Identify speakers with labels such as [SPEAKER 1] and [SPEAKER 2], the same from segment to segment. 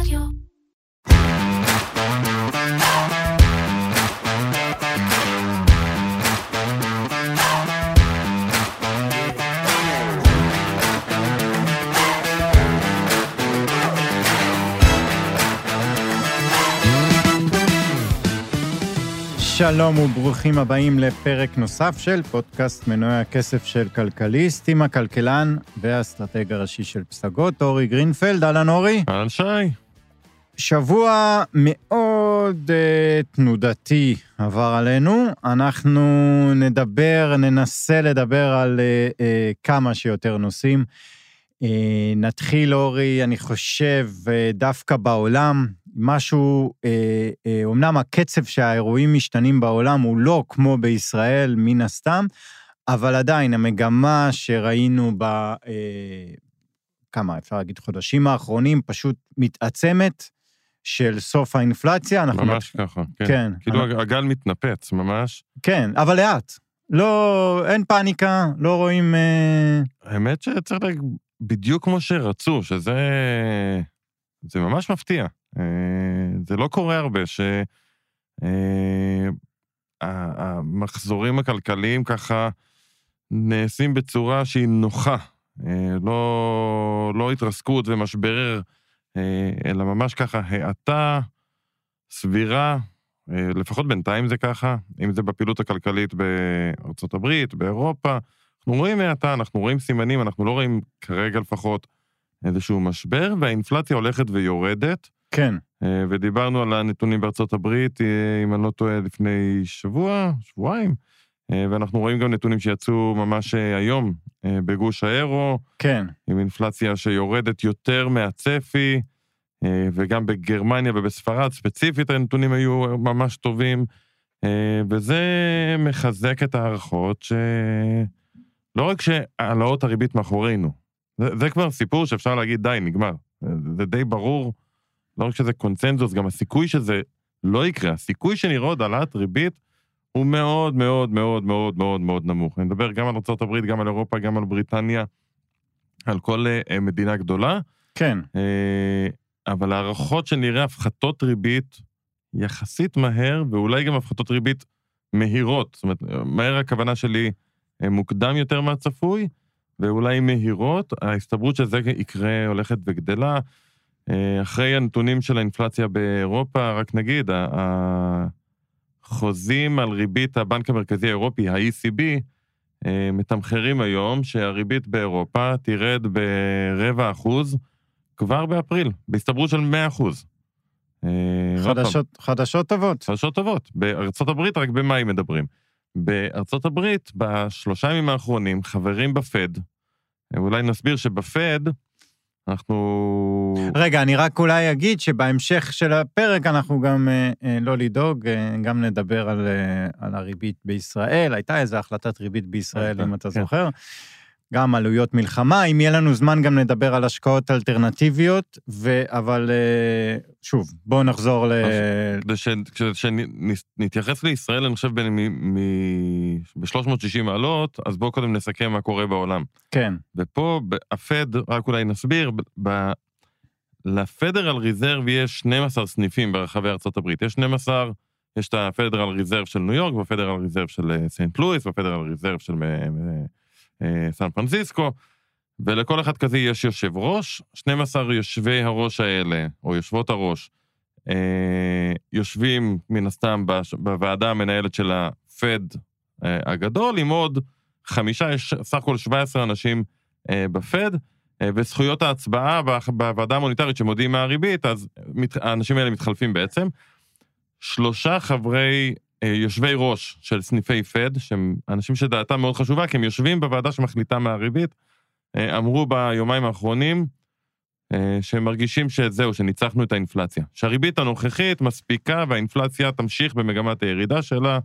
[SPEAKER 1] רדיו.
[SPEAKER 2] שלום וברוכים הבאים לפרק נוסף של פודקאסט מנועי הכסף של כלכליסט, עם הכלכלן והאסטרטג הראשי של פסגות, אורי גרינפלד. אהלן אורי.
[SPEAKER 3] אהלן שי.
[SPEAKER 2] שבוע מאוד uh, תנודתי עבר עלינו. אנחנו נדבר, ננסה לדבר על uh, uh, כמה שיותר נושאים. Uh, נתחיל, אורי, אני חושב, uh, דווקא בעולם, משהו, אה, אה, אומנם הקצב שהאירועים משתנים בעולם הוא לא כמו בישראל, מן הסתם, אבל עדיין המגמה שראינו ב... אה, כמה, אפשר להגיד, חודשים האחרונים, פשוט מתעצמת של סוף האינפלציה. אנחנו
[SPEAKER 3] ממש ככה, כן.
[SPEAKER 2] כן.
[SPEAKER 3] כאילו
[SPEAKER 2] אנחנו-
[SPEAKER 3] הגל מתנפץ, ממש.
[SPEAKER 2] כן, אבל לאט. לא, אין פאניקה, לא רואים... אה,
[SPEAKER 3] האמת שצריך להגיד, בדיוק כמו שרצו, שזה... זה ממש מפתיע. אה, זה לא קורה הרבה, ש... אה, המחזורים הכלכליים ככה נעשים בצורה שהיא נוחה. אה, לא, לא התרסקות ומשבר, אלא ממש ככה האטה סבירה, אה, לפחות בינתיים זה ככה, אם זה בפעילות הכלכלית בארצות הברית, באירופה. אנחנו רואים האטה, אנחנו רואים סימנים, אנחנו לא רואים כרגע לפחות איזשהו משבר, והאינפלציה הולכת ויורדת.
[SPEAKER 2] כן,
[SPEAKER 3] אה, ודיברנו על הנתונים בארצות הברית, אה, אם אני לא טועה, לפני שבוע, שבועיים, אה, ואנחנו רואים גם נתונים שיצאו ממש אה, היום אה, בגוש האירו,
[SPEAKER 2] כן.
[SPEAKER 3] עם אינפלציה שיורדת יותר מהצפי, אה, וגם בגרמניה ובספרד ספציפית הנתונים היו ממש טובים, אה, וזה מחזק את ההערכות שלא רק שהעלאות הריבית מאחורינו, זה, זה כבר סיפור שאפשר להגיד, די, נגמר. זה, זה די ברור, לא רק שזה קונצנזוס, גם הסיכוי שזה לא יקרה, הסיכוי שנראה עוד העלאת ריבית הוא מאוד מאוד מאוד מאוד מאוד מאוד נמוך. אני מדבר גם על ארה"ב, גם על אירופה, גם על בריטניה, על כל אה, מדינה גדולה.
[SPEAKER 2] כן,
[SPEAKER 3] אה, אבל הערכות שנראה הפחתות ריבית יחסית מהר, ואולי גם הפחתות ריבית מהירות. זאת אומרת, מהר הכוונה שלי אה, מוקדם יותר מהצפוי, ואולי מהירות. ההסתברות שזה יקרה הולכת וגדלה. אה, אחרי הנתונים של האינפלציה באירופה, רק נגיד, החוזים על ריבית הבנק המרכזי האירופי, ה-ECB, אה, מתמחרים היום שהריבית באירופה תרד ברבע אחוז כבר באפריל, בהסתברות של 100 אחוז. אה,
[SPEAKER 2] חדשות, חדשות טובות.
[SPEAKER 3] חדשות טובות. בארצות הברית רק במאי מדברים. בארצות הברית, בשלושה ימים האחרונים, חברים בפד, אה, אולי נסביר שבפד, אנחנו...
[SPEAKER 2] רגע, אני רק אולי אגיד שבהמשך של הפרק אנחנו גם, אה, אה, לא לדאוג, אה, גם נדבר על, אה, על הריבית בישראל. הייתה איזו החלטת ריבית בישראל,
[SPEAKER 3] הייתה,
[SPEAKER 2] אם אתה
[SPEAKER 3] כן.
[SPEAKER 2] זוכר. גם עלויות מלחמה, אם יהיה לנו זמן גם נדבר על השקעות אלטרנטיביות, ו... אבל אה, שוב, בואו נחזור ל...
[SPEAKER 3] כדי ש- כדי שנתייחס לישראל, אני חושב, ב-360 מעלות, אז בואו קודם נסכם מה קורה בעולם.
[SPEAKER 2] כן,
[SPEAKER 3] ופה, הפד, רק אולי נסביר, ב- לפדרל ריזרב יש 12 סניפים ברחבי הברית. יש 12, יש את הפדרל ריזרב של ניו יורק, והפדרל ריזרב של אה, סנט לואיס, והפדרל ריזרב של אה, סן פרנסיסקו, ולכל אחד כזה יש יושב ראש, 12 יושבי הראש האלה, או יושבות הראש, אה, יושבים מן הסתם בוועדה המנהלת של הפד אה, הגדול, עם עוד חמישה, יש סך הכל 17 אנשים אה, בפד, אה, וזכויות ההצבעה בוועדה המוניטרית שמודיעים מהריבית, אז האנשים האלה מתחלפים בעצם. שלושה חברי, אה, יושבי ראש של סניפי פד, שהם אנשים שדעתם מאוד חשובה, כי הם יושבים בוועדה שמחליטה מהריבית, אה, אמרו ביומיים האחרונים אה, שהם מרגישים שזהו, שניצחנו את האינפלציה. שהריבית הנוכחית מספיקה והאינפלציה תמשיך במגמת הירידה שלה,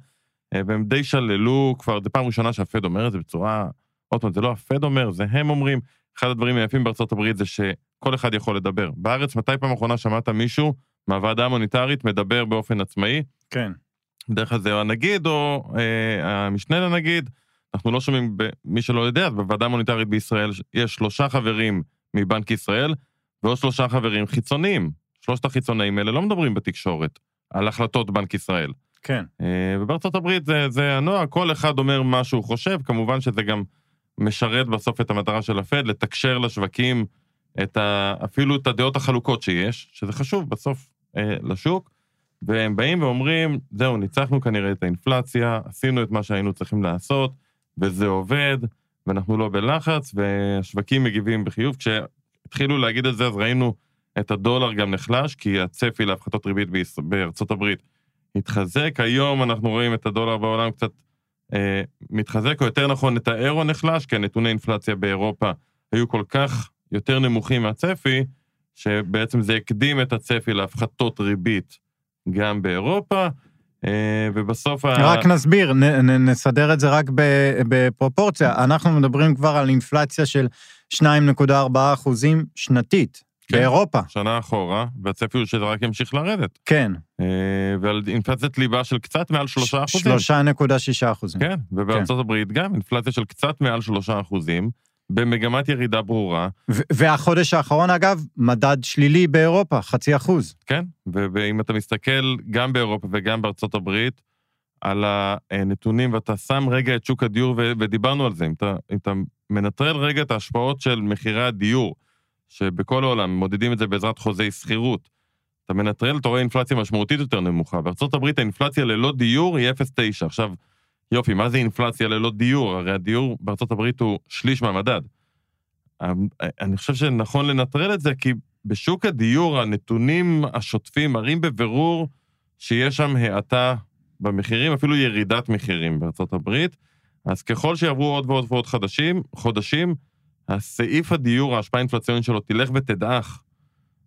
[SPEAKER 3] אה, והם די שללו כבר, זו פעם ראשונה שהפד אומר את זה בצורה... עוד פעם, זה לא הפד אומר, זה הם אומרים. אחד הדברים היפים בארצות הברית זה שכל אחד יכול לדבר. בארץ, מתי פעם אחרונה שמעת מישהו מהוועדה המוניטרית מדבר באופן עצמאי?
[SPEAKER 2] כן.
[SPEAKER 3] בדרך כלל זה הנגיד או אה, המשנה לנגיד. אנחנו לא שומעים, מי שלא יודע, אז בוועדה המוניטרית בישראל יש שלושה חברים מבנק ישראל ועוד שלושה חברים חיצוניים, שלושת החיצונאים האלה לא מדברים בתקשורת על החלטות בנק ישראל.
[SPEAKER 2] כן.
[SPEAKER 3] אה, ובארצות הברית זה, זה הנוהג, כל אחד אומר מה שהוא חושב, כמובן שזה גם משרת בסוף את המטרה של הפד, לתקשר לשווקים את ה, אפילו את הדעות החלוקות שיש, שזה חשוב בסוף אה, לשוק, והם באים ואומרים, זהו, ניצחנו כנראה את האינפלציה, עשינו את מה שהיינו צריכים לעשות, וזה עובד, ואנחנו לא בלחץ, והשווקים מגיבים בחיוב. כשהתחילו להגיד את זה, אז ראינו את הדולר גם נחלש, כי הצפי להפחתות ריבית בארצות הברית התחזק. היום אנחנו רואים את הדולר בעולם קצת אה, מתחזק, או יותר נכון, את האירו נחלש, כי הנתוני אינפלציה באירופה היו כל כך יותר נמוכים מהצפי, שבעצם זה הקדים את הצפי להפחתות ריבית גם באירופה. אה, ובסוף...
[SPEAKER 2] רק ה... נסביר, נ, נ, נסדר את זה רק בפרופורציה. אנחנו מדברים כבר על אינפלציה של 2.4 אחוזים שנתית. כן, באירופה.
[SPEAKER 3] שנה אחורה, והצפי הוא שזה רק ימשיך לרדת.
[SPEAKER 2] כן.
[SPEAKER 3] אה, ועל אינפלציית ליבה של קצת מעל 3 אחוזים.
[SPEAKER 2] 3.6 אחוזים.
[SPEAKER 3] כן, ובארצות כן. הברית גם אינפלציה של קצת מעל 3 אחוזים, במגמת ירידה ברורה.
[SPEAKER 2] והחודש האחרון, אגב, מדד שלילי באירופה, חצי אחוז.
[SPEAKER 3] כן, ואם אתה מסתכל גם באירופה וגם בארצות הברית, על הנתונים, ואתה שם רגע את שוק הדיור, ודיברנו על זה, אם אתה, אם אתה מנטרל רגע את ההשפעות של מחירי הדיור, שבכל העולם מודדים את זה בעזרת חוזי שכירות. אתה מנטרל, אתה רואה אינפלציה משמעותית יותר נמוכה. בארה"ב האינפלציה ללא דיור היא 0.9. עכשיו, יופי, מה זה אינפלציה ללא דיור? הרי הדיור בארה"ב הוא שליש מהמדד. אמ, אני חושב שנכון לנטרל את זה, כי בשוק הדיור הנתונים השוטפים מראים בבירור שיש שם האטה במחירים, אפילו ירידת מחירים בארצות הברית. אז ככל שיעברו עוד ועוד ועוד חדשים, חודשים, הסעיף הדיור, ההשפעה האינפלציונית שלו תלך ותדעך,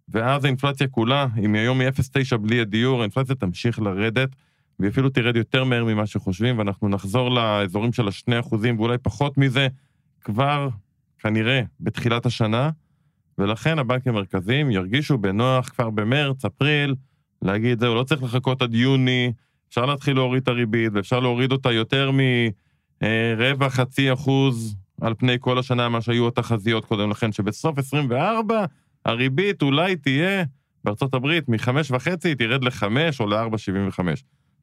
[SPEAKER 3] ואז האינפלציה כולה, אם היום היא 0.9 בלי הדיור, האינפלציה תמשיך לרדת, והיא אפילו תרד יותר מהר ממה שחושבים, ואנחנו נחזור לאזורים של ה-2% ואולי פחות מזה, כבר, כנראה, בתחילת השנה, ולכן הבנקים המרכזיים ירגישו בנוח כבר במרץ, אפריל, להגיד, זהו, לא צריך לחכות עד יוני, אפשר להתחיל להוריד את הריבית, ואפשר להוריד אותה יותר מרבע, חצי אחוז על פני כל השנה, מה שהיו התחזיות קודם לכן, שבסוף 24 הריבית אולי תהיה, בארצות הברית, מ-5.5 היא תרד ל-5 או ל-4.75.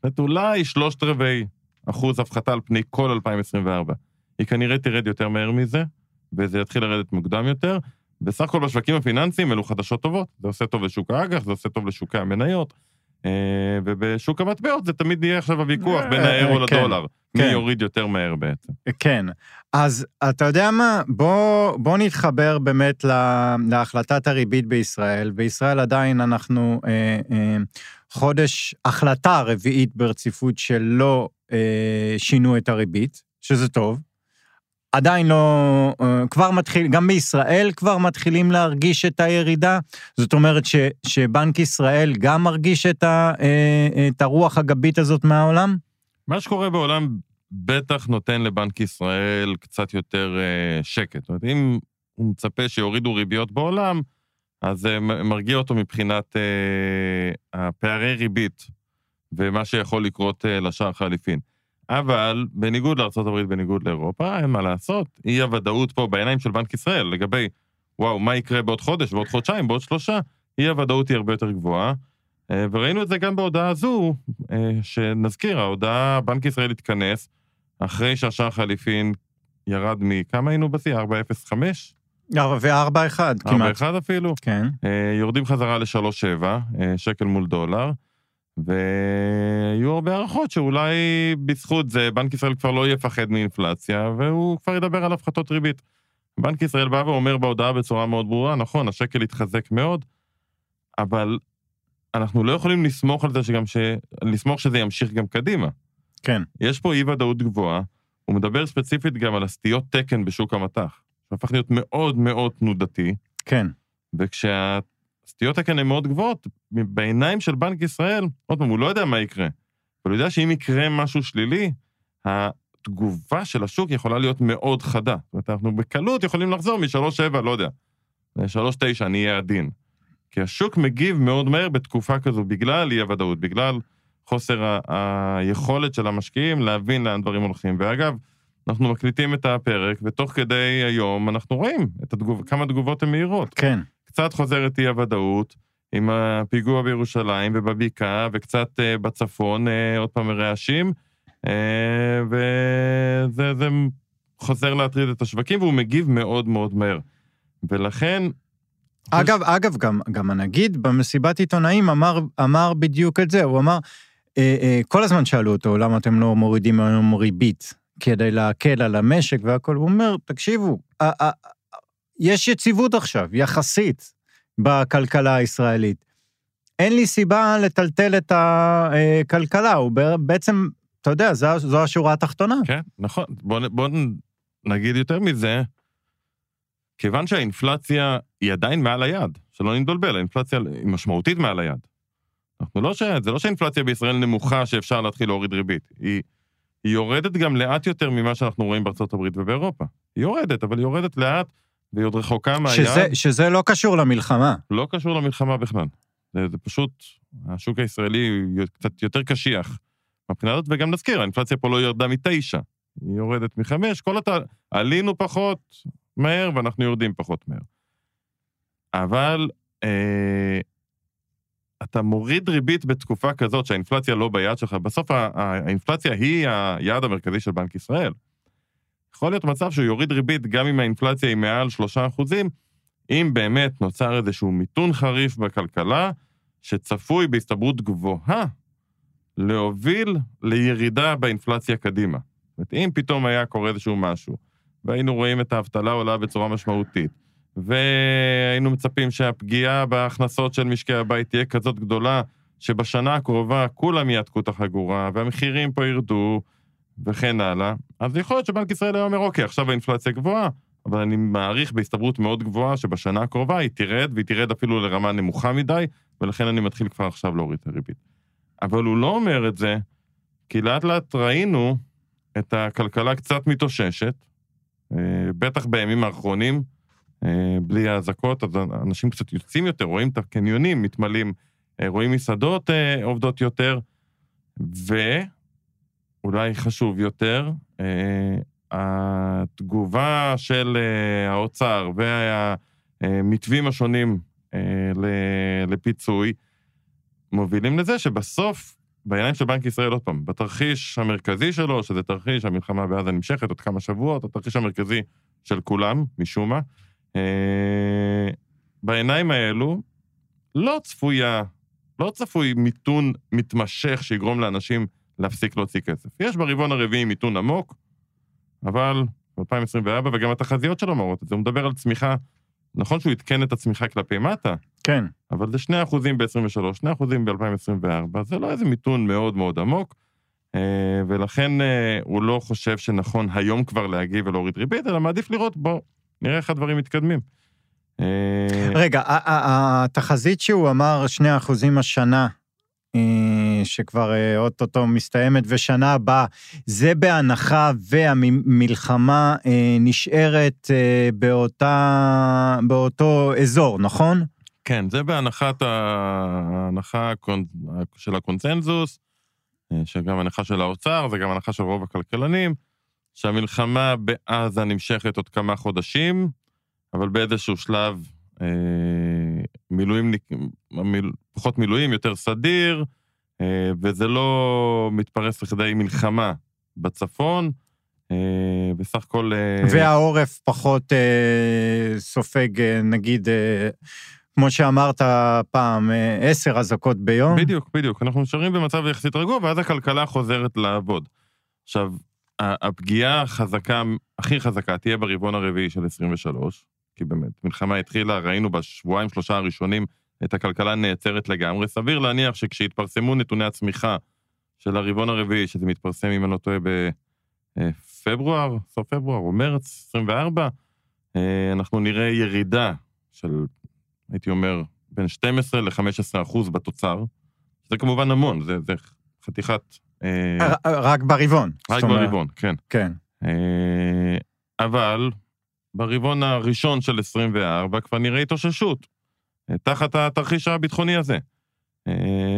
[SPEAKER 3] זאת אולי שלושת רבעי אחוז הפחתה על פני כל 2024. היא כנראה תרד יותר מהר מזה, וזה יתחיל לרדת מוקדם יותר. בסך הכל בשווקים הפיננסיים אלו חדשות טובות. זה עושה טוב לשוק האג"ח, זה עושה טוב לשוקי המניות. אה, ובשוק המטבעות זה תמיד יהיה עכשיו הוויכוח בין אה, האירו כן, לדולר. מי כן. יוריד יותר מהר בעצם.
[SPEAKER 2] כן. אז אתה יודע מה? בוא, בוא נתחבר באמת לה, להחלטת הריבית בישראל. בישראל עדיין אנחנו אה, אה, חודש החלטה רביעית ברציפות שלא אה, שינו את הריבית, שזה טוב. עדיין לא, אה, כבר מתחיל, גם בישראל כבר מתחילים להרגיש את הירידה. זאת אומרת ש, שבנק ישראל גם מרגיש את, ה, אה, את הרוח הגבית הזאת מהעולם?
[SPEAKER 3] מה שקורה בעולם בטח נותן לבנק ישראל קצת יותר אה, שקט. זאת אומרת, אם הוא מצפה שיורידו ריביות בעולם, אז זה מרגיע אותו מבחינת הפערי ריבית ומה שיכול לקרות לשער חליפין. אבל בניגוד לארה"ב, בניגוד לאירופה, אין מה לעשות. אי הוודאות פה בעיניים של בנק ישראל לגבי, וואו, מה יקרה בעוד חודש, בעוד חודשיים, בעוד שלושה, אי הוודאות היא הרבה יותר גבוהה. אה, וראינו את זה גם בהודעה הזו, אה, שנזכיר, ההודעה, בנק ישראל התכנס, אחרי שהשער חליפין ירד מכמה היינו בשיא? 4.05?
[SPEAKER 2] ו-4.1 כמעט.
[SPEAKER 3] 4.1 אפילו.
[SPEAKER 2] כן.
[SPEAKER 3] אה, יורדים חזרה ל-3.7, שקל מול דולר. והיו הרבה הערכות שאולי בזכות זה בנק ישראל כבר לא יפחד מאינפלציה, והוא כבר ידבר על הפחתות ריבית. בנק ישראל בא ואומר בהודעה בצורה מאוד ברורה, נכון, השקל התחזק מאוד, אבל אנחנו לא יכולים לסמוך על זה שגם ש... לסמוך שזה ימשיך גם קדימה.
[SPEAKER 2] כן.
[SPEAKER 3] יש פה אי-ודאות גבוהה, הוא מדבר ספציפית גם על הסטיות תקן בשוק המטח, שהפך להיות מאוד מאוד תנודתי.
[SPEAKER 2] כן.
[SPEAKER 3] וכשה... סטיות הקן הן מאוד גבוהות, בעיניים של בנק ישראל, עוד פעם, הוא לא יודע מה יקרה, אבל הוא יודע שאם יקרה משהו שלילי, התגובה של השוק יכולה להיות מאוד חדה. זאת אומרת, אנחנו בקלות יכולים לחזור מ-3.7, לא יודע, ל-3.9, אני אהיה עדין. כי השוק מגיב מאוד מהר בתקופה כזו, בגלל אי-הוודאות, בגלל חוסר ה- היכולת של המשקיעים להבין לאן דברים הולכים. ואגב, אנחנו מקליטים את הפרק, ותוך כדי היום אנחנו רואים את התגוב, כמה תגובות הן מהירות.
[SPEAKER 2] כן.
[SPEAKER 3] קצת חוזרת אי הוודאות, עם הפיגוע בירושלים ובבקעה, וקצת אה, בצפון, אה, עוד פעם רעשים, אה, וזה זה חוזר להטריד את השווקים, והוא מגיב מאוד מאוד מהר. ולכן...
[SPEAKER 2] אגב, אגב, גם, גם הנגיד במסיבת עיתונאים אמר, אמר בדיוק את זה, הוא אמר, אה, אה, כל הזמן שאלו אותו, למה אתם לא מורידים היום ריבית כדי להקל על המשק והכול, הוא אומר, תקשיבו, אה, אה, יש יציבות עכשיו, יחסית, בכלכלה הישראלית. אין לי סיבה לטלטל את הכלכלה, הוא בעצם, אתה יודע, זו, זו השורה התחתונה.
[SPEAKER 3] כן, נכון. בוא, בוא נגיד יותר מזה, כיוון שהאינפלציה היא עדיין מעל היעד, שלא נתבלבל, האינפלציה היא משמעותית מעל היעד. אנחנו לא ש... זה לא שהאינפלציה בישראל נמוכה שאפשר להתחיל להוריד ריבית. היא, היא יורדת גם לאט יותר ממה שאנחנו רואים בארצות הברית ובאירופה. היא יורדת, אבל היא יורדת לאט, והיא עוד רחוקה מהיעד.
[SPEAKER 2] שזה, שזה לא קשור למלחמה.
[SPEAKER 3] לא קשור למלחמה בכלל. זה, זה פשוט, השוק הישראלי קצת יותר קשיח מבחינה הזאת, וגם נזכיר, האינפלציה פה לא ירדה מתשע, היא יורדת מחמש, כל הת... עלינו פחות מהר ואנחנו יורדים פחות מהר. אבל אה, אתה מוריד ריבית בתקופה כזאת שהאינפלציה לא ביד שלך, בסוף האינפלציה היא היעד המרכזי של בנק ישראל. יכול להיות מצב שהוא יוריד ריבית גם אם האינפלציה היא מעל שלושה אחוזים, אם באמת נוצר איזשהו מיתון חריף בכלכלה, שצפוי בהסתברות גבוהה להוביל לירידה באינפלציה קדימה. זאת אומרת, אם פתאום היה קורה איזשהו משהו, והיינו רואים את האבטלה עולה בצורה משמעותית, והיינו מצפים שהפגיעה בהכנסות של משקי הבית תהיה כזאת גדולה, שבשנה הקרובה כולם יעתקו את החגורה, והמחירים פה ירדו, וכן הלאה, אז יכול להיות שבנק ישראל היה אומר, אוקיי, עכשיו האינפלציה גבוהה, אבל אני מעריך בהסתברות מאוד גבוהה שבשנה הקרובה היא תרד, והיא תרד אפילו לרמה נמוכה מדי, ולכן אני מתחיל כבר עכשיו להוריד את הריבית. אבל הוא לא אומר את זה, כי לאט לאט ראינו את הכלכלה קצת מתאוששת, אה, בטח בימים האחרונים, בלי האזעקות, אז אנשים קצת יוצאים יותר, רואים את הקניונים מתמלאים, אה, רואים מסעדות עובדות יותר, ואולי חשוב יותר, התגובה של האוצר והמתווים השונים לפיצוי, מובילים לזה שבסוף, בעיניים של בנק ישראל, עוד פעם, בתרחיש המרכזי שלו, שזה תרחיש המלחמה בעזה נמשכת עוד כמה שבועות, התרחיש המרכזי של כולם, משום מה, אה, בעיניים האלו לא צפויה, לא צפוי מיתון מתמשך שיגרום לאנשים להפסיק להוציא כסף. יש ברבעון הרביעי מיתון עמוק, אבל ב-2024, וגם התחזיות שלו מראות את זה, הוא מדבר על צמיחה, נכון שהוא עדכן את הצמיחה כלפי מטה,
[SPEAKER 2] כן.
[SPEAKER 3] אבל זה 2 אחוזים ב-23, 2 אחוזים ב-2024, זה לא איזה מיתון מאוד מאוד עמוק, אה, ולכן אה, הוא לא חושב שנכון היום כבר להגיב ולהוריד ריבית, אלא מעדיף לראות, בוא, נראה איך הדברים מתקדמים.
[SPEAKER 2] אה, רגע, התחזית שהוא אמר, 2 אחוזים השנה, שכבר אוטוטו מסתיימת, ושנה הבאה, זה בהנחה והמלחמה נשארת באותה, באותו אזור, נכון?
[SPEAKER 3] כן, זה בהנחת ההנחה של הקונצנזוס, אה, שגם הנחה של האוצר, זה גם הנחה של רוב הכלכלנים, שהמלחמה בעזה נמשכת עוד כמה חודשים, אבל באיזשהו שלב אה, מילואים, מיל, פחות מילואים, יותר סדיר, אה, וזה לא מתפרס לכדי מלחמה בצפון. אה, בסך הכל...
[SPEAKER 2] אה, והעורף פחות אה, סופג, אה, נגיד, אה, כמו שאמרת פעם, אה, עשר אזעקות ביום.
[SPEAKER 3] בדיוק, בדיוק. אנחנו נשארים במצב יחסית רגוע, ואז הכלכלה חוזרת לעבוד. עכשיו, הפגיעה החזקה, הכי חזקה, תהיה ברבעון הרביעי של 23, כי באמת, מלחמה התחילה, ראינו בשבועיים, שלושה הראשונים, את הכלכלה נעצרת לגמרי. סביר להניח שכשיתפרסמו נתוני הצמיחה של הרבעון הרביעי, שזה מתפרסם, אם אני לא טועה, בפברואר, סוף פברואר או מרץ 24, אה, אנחנו נראה ירידה של הייתי אומר, בין 12 ל-15 אחוז בתוצר. זה כמובן המון, זה, זה חתיכת...
[SPEAKER 2] אה, רק ברבעון.
[SPEAKER 3] רק ברבעון, כן.
[SPEAKER 2] כן.
[SPEAKER 3] אה, אבל ברבעון הראשון של 24 כבר נראה התאוששות, אה, תחת התרחיש הביטחוני הזה.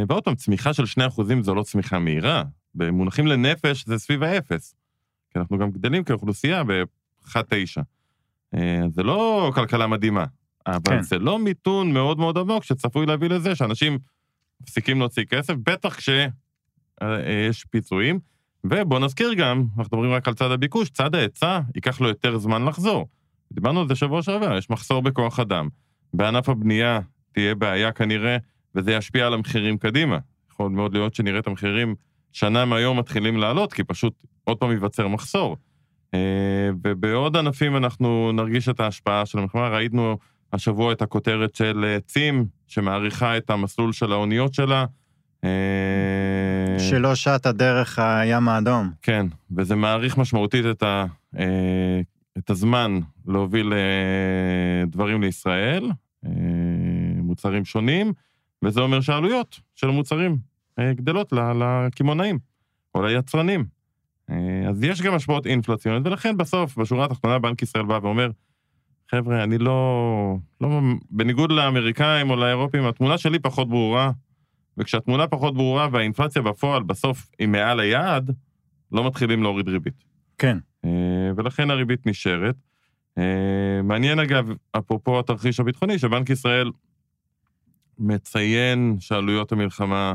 [SPEAKER 3] ועוד פעם, צמיחה של 2 אחוזים זו לא צמיחה מהירה, במונחים לנפש זה סביב האפס. כי אנחנו גם גדלים כאוכלוסייה ב-1.9. זה לא כלכלה מדהימה, אבל
[SPEAKER 2] כן.
[SPEAKER 3] זה לא מיתון מאוד מאוד עמוק שצפוי להביא לזה שאנשים מפסיקים להוציא כסף, בטח כשיש פיצויים. ובוא נזכיר גם, אנחנו מדברים רק על צד הביקוש, צד ההיצע ייקח לו יותר זמן לחזור. דיברנו על זה שבוע שעבר, יש מחסור בכוח אדם. בענף הבנייה תהיה בעיה כנראה, וזה ישפיע על המחירים קדימה. יכול מאוד להיות שנראה את המחירים שנה מהיום מתחילים לעלות, כי פשוט עוד פעם ייווצר מחסור. אה, ובעוד ענפים אנחנו נרגיש את ההשפעה של המלחמה. ראינו השבוע את הכותרת של אה, צים, שמאריכה את המסלול של האוניות שלה. אה,
[SPEAKER 2] שלא שטה דרך הים האדום.
[SPEAKER 3] כן, וזה מעריך משמעותית את, ה, אה, את הזמן להוביל אה, דברים לישראל, מוצרים שונים, וזה אומר שהעלויות של המוצרים גדלות לקמעונאים או ליצרנים. אז יש גם השפעות אינפלציוניות, ולכן בסוף, בשורה התחתונה, בנק ישראל בא ואומר, חבר'ה, אני לא, לא... בניגוד לאמריקאים או לאירופים, התמונה שלי פחות ברורה, וכשהתמונה פחות ברורה והאינפלציה בפועל בסוף היא מעל היעד, לא מתחילים להוריד ריבית.
[SPEAKER 2] כן.
[SPEAKER 3] אה, ולכן הריבית נשארת. אה, מעניין אגב, אפרופו התרחיש הביטחוני, שבנק ישראל מציין שעלויות המלחמה,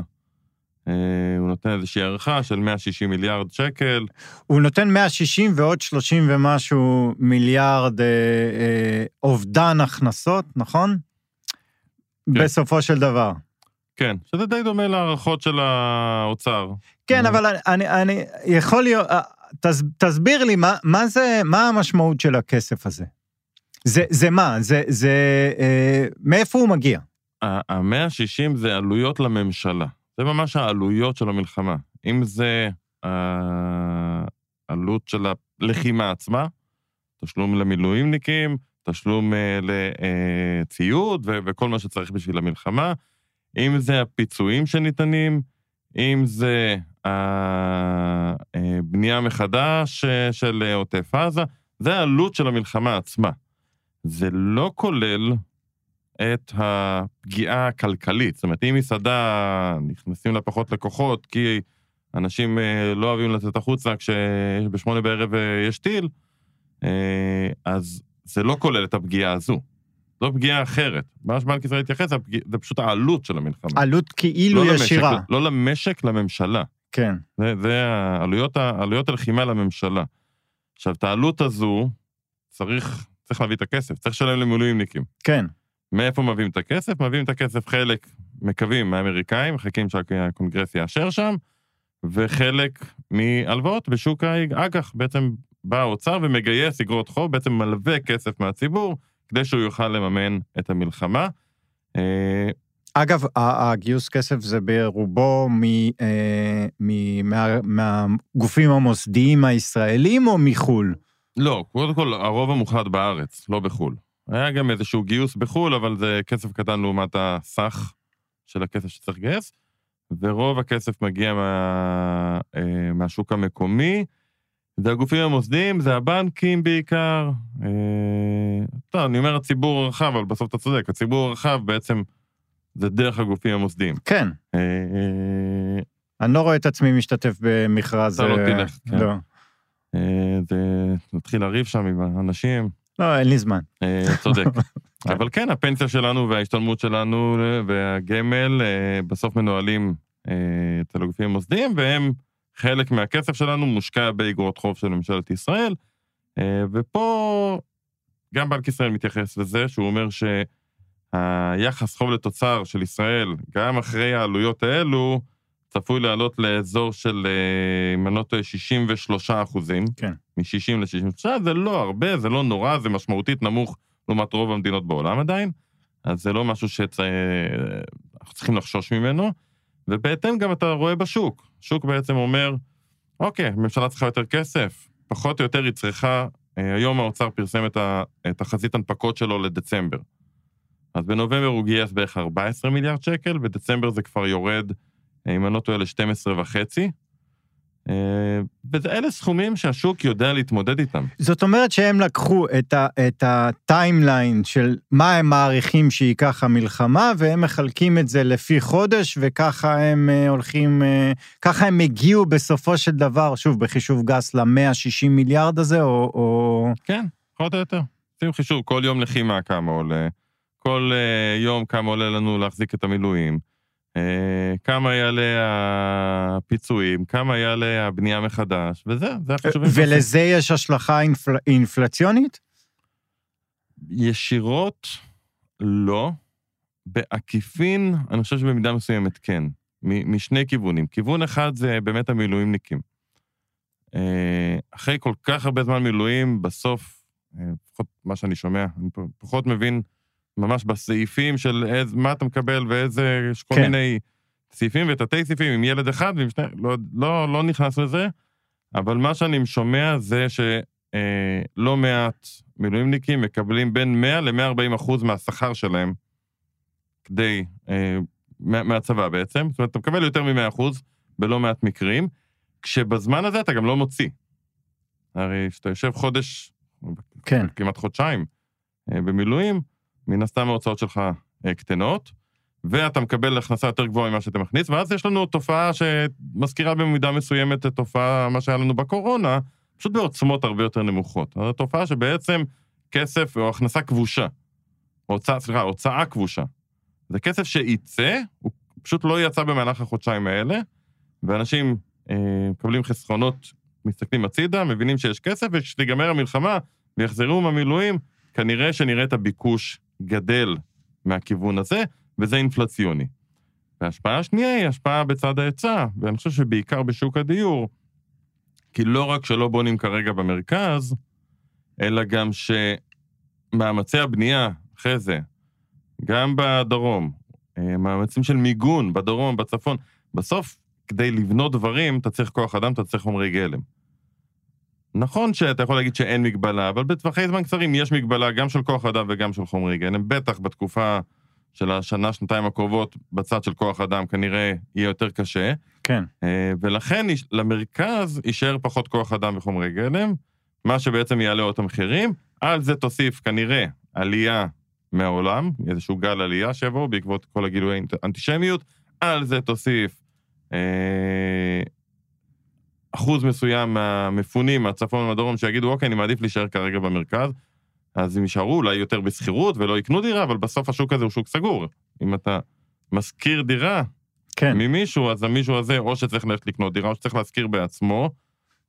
[SPEAKER 3] אה, הוא נותן איזושהי הערכה של 160 מיליארד שקל.
[SPEAKER 2] הוא נותן 160 ועוד 30 ומשהו מיליארד אה, אה, אובדן הכנסות, נכון?
[SPEAKER 3] כן.
[SPEAKER 2] בסופו של דבר.
[SPEAKER 3] כן, שזה די דומה להערכות של האוצר.
[SPEAKER 2] כן. אבל אני, אני, יכול להיות, אה, תס, תסביר לי מה, מה זה, מה המשמעות של הכסף הזה? זה, זה מה? זה, זה, אה, מאיפה הוא מגיע?
[SPEAKER 3] ה-160 זה עלויות לממשלה. זה ממש העלויות של המלחמה. אם זה העלות של הלחימה עצמה, תשלום למילואימניקים, תשלום אה, לציוד וכל מה שצריך בשביל המלחמה, אם זה הפיצויים שניתנים, אם זה הבנייה מחדש אה, של אה, עוטף עזה, זה העלות של המלחמה עצמה. זה לא כולל את הפגיעה הכלכלית. זאת אומרת, אם מסעדה נכנסים לה פחות לקוחות כי אנשים אה, לא אוהבים לצאת החוצה כשבשמונה בערב אה, יש טיל, אה, אז זה לא כולל את הפגיעה הזו. זו פגיעה אחרת. מה שבנק ישראל התייחס, זה פשוט העלות של המלחמה.
[SPEAKER 2] עלות כאילו
[SPEAKER 3] לא למשק,
[SPEAKER 2] ישירה.
[SPEAKER 3] לא למשק, לממשלה.
[SPEAKER 2] כן.
[SPEAKER 3] זה, זה העלויות, עלויות הלחימה לממשלה. עכשיו, את העלות הזו, צריך, צריך להביא את הכסף, צריך לשלם למילואימניקים.
[SPEAKER 2] כן.
[SPEAKER 3] מאיפה מביאים את הכסף? מביאים את הכסף חלק, מקווים, מהאמריקאים, מחכים שהקונגרס יאשר שם, וחלק מהלוואות בשוק האג"ח. בעצם בא האוצר ומגייס אגרות חוב, בעצם מלווה כסף מהציבור, כדי שהוא יוכל לממן את המלחמה. אה,
[SPEAKER 2] אגב, הגיוס כסף זה ברובו מ, אה, מ, מה, מהגופים המוסדיים הישראלים או מחו"ל?
[SPEAKER 3] לא, קודם כל, הרוב המוחלט בארץ, לא בחו"ל. היה גם איזשהו גיוס בחו"ל, אבל זה כסף קטן לעומת הסך של הכסף שצריך לגייס, ורוב הכסף מגיע מה, אה, מהשוק המקומי. זה הגופים המוסדיים, זה הבנקים בעיקר. אה, טוב, אני אומר הציבור הרחב, אבל בסוף אתה צודק, הציבור הרחב בעצם זה דרך הגופים המוסדיים.
[SPEAKER 2] כן.
[SPEAKER 3] אה, אה,
[SPEAKER 2] אני לא רואה את עצמי משתתף במכרז...
[SPEAKER 3] אתה לא
[SPEAKER 2] אה,
[SPEAKER 3] תלך, כן.
[SPEAKER 2] לא.
[SPEAKER 3] אה, נתחיל לריב שם עם האנשים.
[SPEAKER 2] לא, אין לי זמן.
[SPEAKER 3] אה, צודק. אבל כן, הפנסיה שלנו וההשתלמות שלנו אה, והגמל אה, בסוף מנוהלים אה, אצל הגופים המוסדיים, והם, חלק מהכסף שלנו מושקע באגרות חוב של ממשלת ישראל. אה, ופה גם בנק ישראל מתייחס לזה, שהוא אומר שהיחס חוב לתוצר של ישראל, גם אחרי העלויות האלו, צפוי לעלות לאזור של, אה, אם אני לא טועה, 63 אחוזים.
[SPEAKER 2] כן.
[SPEAKER 3] מ-60 ל-63, זה לא הרבה, זה לא נורא, זה משמעותית נמוך לעומת רוב המדינות בעולם עדיין, אז זה לא משהו שאנחנו צריכים לחשוש ממנו, ובהתאם גם אתה רואה בשוק. השוק בעצם אומר, אוקיי, הממשלה צריכה יותר כסף, פחות או יותר היא צריכה, אה, היום האוצר פרסם את תחזית הנפקות שלו לדצמבר. אז בנובמבר הוא גייס בערך 14 מיליארד שקל, בדצמבר זה כבר יורד, אה, אם אני לא טועה, ל-12 וחצי. אה, ואלה סכומים שהשוק יודע להתמודד איתם.
[SPEAKER 2] זאת אומרת שהם לקחו את, ה, את הטיימליין של מה הם מעריכים שייקח המלחמה, והם מחלקים את זה לפי חודש, וככה הם אה, הולכים, אה, ככה הם הגיעו בסופו של דבר, שוב, בחישוב גס, ל-160 מיליארד הזה, או... או...
[SPEAKER 3] כן, פחות או יותר. עושים חישוב, כל יום לחימה כמה עולה. כל יום כמה עולה לנו להחזיק את המילואים, כמה יעלה הפיצויים, כמה יעלה הבנייה מחדש, וזה, זה החשוב.
[SPEAKER 2] ולזה יש השלכה אינפל... אינפלציונית?
[SPEAKER 3] ישירות, לא. בעקיפין, אני חושב שבמידה מסוימת כן. משני כיוונים. כיוון אחד זה באמת המילואימניקים. אה, אחרי כל כך הרבה זמן מילואים, בסוף, אה, לפחות מה שאני שומע, אני פחות מבין ממש בסעיפים של איזה, מה אתה מקבל ואיזה, יש כל כן. מיני סעיפים ותתי סעיפים עם ילד אחד ועם שני, לא, לא, לא נכנס לזה, אבל מה שאני שומע זה שלא אה, מעט מילואימניקים מקבלים בין 100 ל-140 אחוז מהשכר שלהם כדי, מהצבא בעצם, זאת אומרת, אתה מקבל יותר מ-100 אחוז בלא מעט מקרים, כשבזמן הזה אתה גם לא מוציא. הרי כשאתה יושב חודש, כן. כמעט חודשיים, אה, במילואים, מן הסתם ההוצאות שלך אה, קטנות, ואתה מקבל הכנסה יותר גבוהה ממה שאתה מכניס, ואז יש לנו תופעה שמזכירה במידה מסוימת את תופעה, מה שהיה לנו בקורונה, פשוט בעוצמות הרבה יותר נמוכות. זו תופעה שבעצם כסף או הכנסה כבושה, הוצאה, סליחה, הוצאה כבושה. זה כסף שייצא, הוא פשוט לא יצא במהלך החודשיים האלה, ואנשים אה, מקבלים חסכונות, מסתכלים הצידה, מבינים שיש כסף, וכשתיגמר המלחמה ויחזרו מהמילואים, כנראה שנראה את הביקוש גדל מהכיוון הזה, וזה אינפלציוני. וההשפעה השנייה היא השפעה בצד ההיצע, ואני חושב שבעיקר בשוק הדיור, כי לא רק שלא בונים כרגע במרכז, אלא גם שמאמצי הבנייה אחרי זה, גם בדרום, אה, מאמצים של מיגון בדרום, בצפון, בסוף כדי לבנות דברים, אתה צריך כוח אדם, אתה צריך חומרי גלם. נכון שאתה יכול להגיד שאין מגבלה, אבל בטווחי זמן קצרים יש מגבלה גם של כוח אדם וגם של חומרי גלם. בטח בתקופה של השנה, שנתיים הקרובות, בצד של כוח אדם כנראה יהיה יותר קשה.
[SPEAKER 2] כן.
[SPEAKER 3] אה, ולכן למרכז יישאר פחות כוח אדם וחומרי גלם, מה שבעצם יעלה עוד המחירים. על זה תוסיף כנראה עלייה מהעולם, איזשהו גל עלייה שיבואו בעקבות כל הגילויי אנטישמיות. על זה תוסיף אה, אחוז מסוים מהמפונים מהצפון ומהדרום שיגידו, אוקיי, אני מעדיף להישאר כרגע במרכז, אז הם יישארו אולי יותר בשכירות ולא יקנו דירה, אבל בסוף השוק הזה הוא שוק סגור. אם אתה משכיר דירה כן. ממישהו, אז המישהו הזה או שצריך ללכת לקנות דירה, או שצריך להשכיר בעצמו,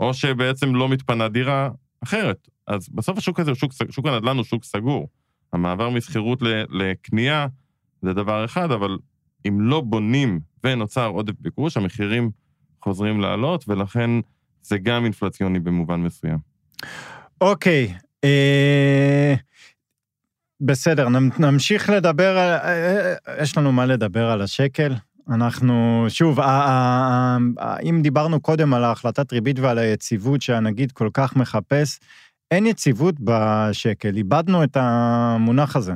[SPEAKER 3] או שבעצם לא מתפנה דירה אחרת. אז בסוף השוק הזה שוק, שוק הנדל"ן הוא שוק סגור. המעבר משכירות לקנייה זה דבר אחד, אבל אם לא בונים ונוצר עודף ביקוש, המחירים חוזרים לעלות, ולכן זה גם אינפלציוני במובן מסוים.
[SPEAKER 2] אוקיי, אה... בסדר, נמשיך לדבר, על... אה, אה, יש לנו מה לדבר על השקל. אנחנו, שוב, אם דיברנו קודם על ההחלטת ריבית ועל היציבות שהנגיד כל כך מחפש, אין יציבות בשקל, איבדנו את המונח הזה.